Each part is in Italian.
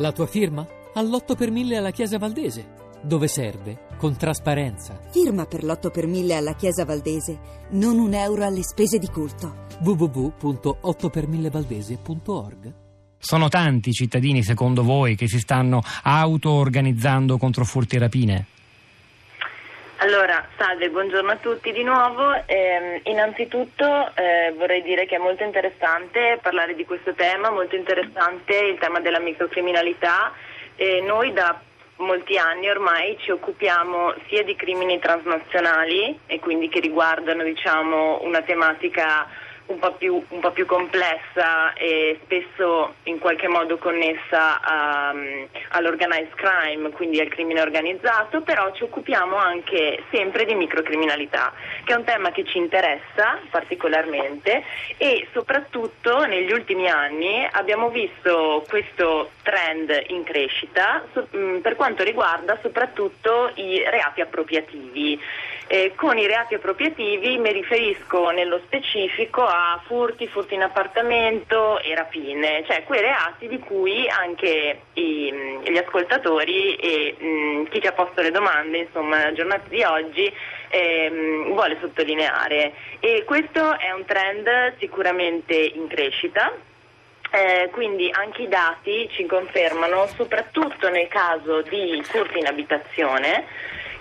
La tua firma? All'8 per 1000 alla Chiesa Valdese. Dove serve? Con trasparenza. Firma per l'8 per 1000 alla Chiesa Valdese. Non un euro alle spese di culto. www.8per1000valdese.org Sono tanti i cittadini, secondo voi, che si stanno auto-organizzando contro furti e rapine? Allora, salve, buongiorno a tutti di nuovo. Eh, innanzitutto eh, vorrei dire che è molto interessante parlare di questo tema, molto interessante il tema della microcriminalità. Eh, noi da molti anni ormai ci occupiamo sia di crimini transnazionali e quindi che riguardano diciamo, una tematica un po, più, un po' più complessa e spesso in qualche modo connessa a, all'organized crime, quindi al crimine organizzato, però ci occupiamo anche sempre di microcriminalità, che è un tema che ci interessa particolarmente e soprattutto negli ultimi anni abbiamo visto questo trend in crescita per quanto riguarda soprattutto i reati appropriativi. Eh, con i reati appropriativi mi riferisco nello specifico a furti, furti in appartamento e rapine, cioè quei reati di cui anche i, gli ascoltatori e mh, chi ci ha posto le domande, insomma, nella giornata di oggi ehm, vuole sottolineare. E questo è un trend sicuramente in crescita. Eh, quindi anche i dati ci confermano, soprattutto nel caso di furti in abitazione,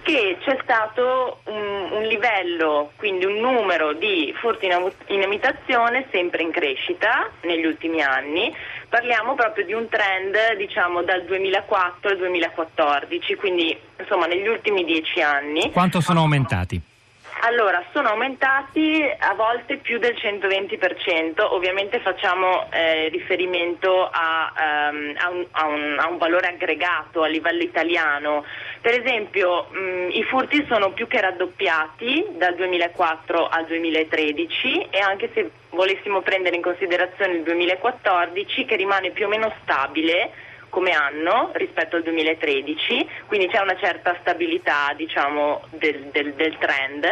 che c'è stato un, un, livello, quindi un numero di furti in, abitazione sempre in crescita negli ultimi anni. Parliamo proprio di un trend diciamo dal 2004 al 2014, quindi insomma negli ultimi dieci anni. Quanto sono aumentati? Allora, sono aumentati a volte più del 120%, ovviamente facciamo eh, riferimento a, um, a, un, a, un, a, un, valore aggregato a livello italiano. Per esempio, mh, i furti sono più che raddoppiati dal 2004 al 2013 e anche se volessimo prendere in considerazione il 2014 che rimane più o meno stabile come anno rispetto al 2013, quindi c'è una certa stabilità diciamo, del, del, del trend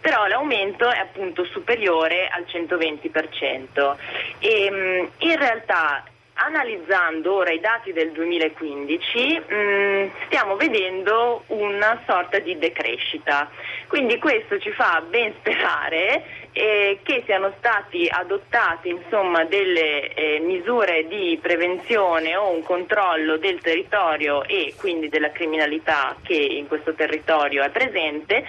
però l'aumento è appunto superiore al 120%. E, in realtà analizzando ora i dati del 2015 mh, mm, stiamo vedendo una sorta di decrescita, quindi questo ci fa ben sperare eh, che siano stati adottati insomma, delle eh, misure di prevenzione o un controllo del territorio e quindi della criminalità che in questo territorio è presente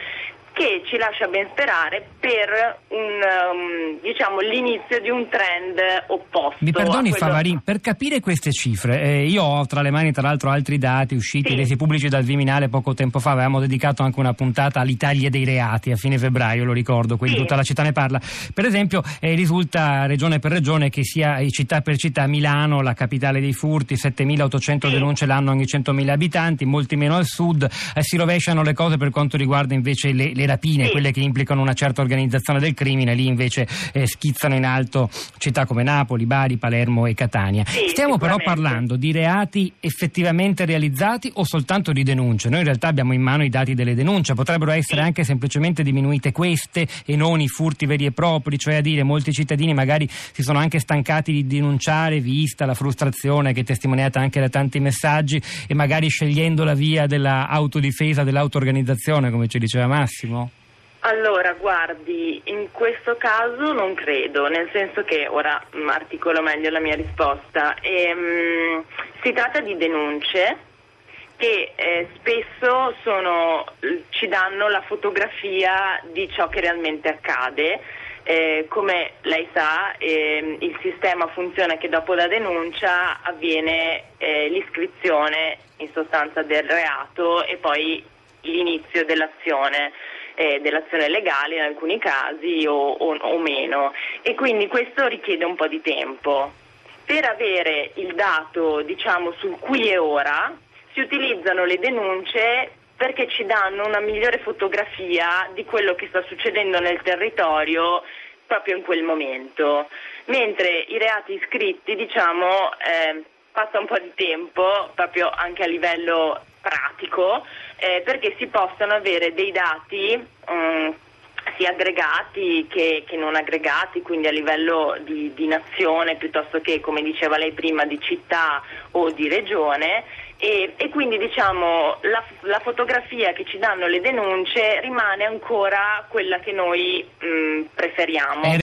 che ci lascia ben sperare per un, um, diciamo, l'inizio di un trend opposto. Mi perdoni quello... Favarin, per capire queste cifre, eh, io ho tra le mani tra l'altro altri dati usciti, sì. resi pubblici dal Viminale poco tempo fa, avevamo dedicato anche una puntata all'Italia dei reati a fine febbraio, lo ricordo, quindi sì. tutta la città ne parla. Per esempio eh, risulta regione per regione che sia città per città Milano, la capitale dei furti, 7.800 sì. denunce l'anno ogni 100.000 abitanti, molti meno al sud, eh, si rovesciano le cose per quanto riguarda invece le, le rapine, quelle che implicano una certa organizzazione del crimine, lì invece eh, schizzano in alto città come Napoli, Bari, Palermo e Catania. Sì, Stiamo però parlando di reati effettivamente realizzati o soltanto di denunce? Noi in realtà abbiamo in mano i dati delle denunce, potrebbero essere sì. anche semplicemente diminuite queste e non i furti veri e propri, cioè a dire molti cittadini magari si sono anche stancati di denunciare vista la frustrazione che è testimoniata anche da tanti messaggi e magari scegliendo la via dell'autodifesa, dell'autoorganizzazione, come ci diceva Massimo? Allora, guardi, in questo caso non credo, nel senso che ora articolo meglio la mia risposta. Ehm, si tratta di denunce che eh, spesso sono, ci danno la fotografia di ciò che realmente accade. Eh, come lei sa, eh, il sistema funziona che dopo la denuncia avviene eh, l'iscrizione in sostanza del reato e poi l'inizio dell'azione eh, dell'azione legale in alcuni casi o, o, o meno e quindi questo richiede un po' di tempo. Per avere il dato diciamo, sul qui e ora si utilizzano le denunce perché ci danno una migliore fotografia di quello che sta succedendo nel territorio proprio in quel momento, mentre i reati iscritti diciamo, eh, passa un po' di tempo proprio anche a livello pratico eh, perché si possano avere dei dati um, sia aggregati che, che, non aggregati, quindi a livello di, di nazione piuttosto che, come diceva lei prima, di città o di regione e, e, quindi diciamo la, la, fotografia che ci danno le denunce rimane ancora quella che noi mh, preferiamo.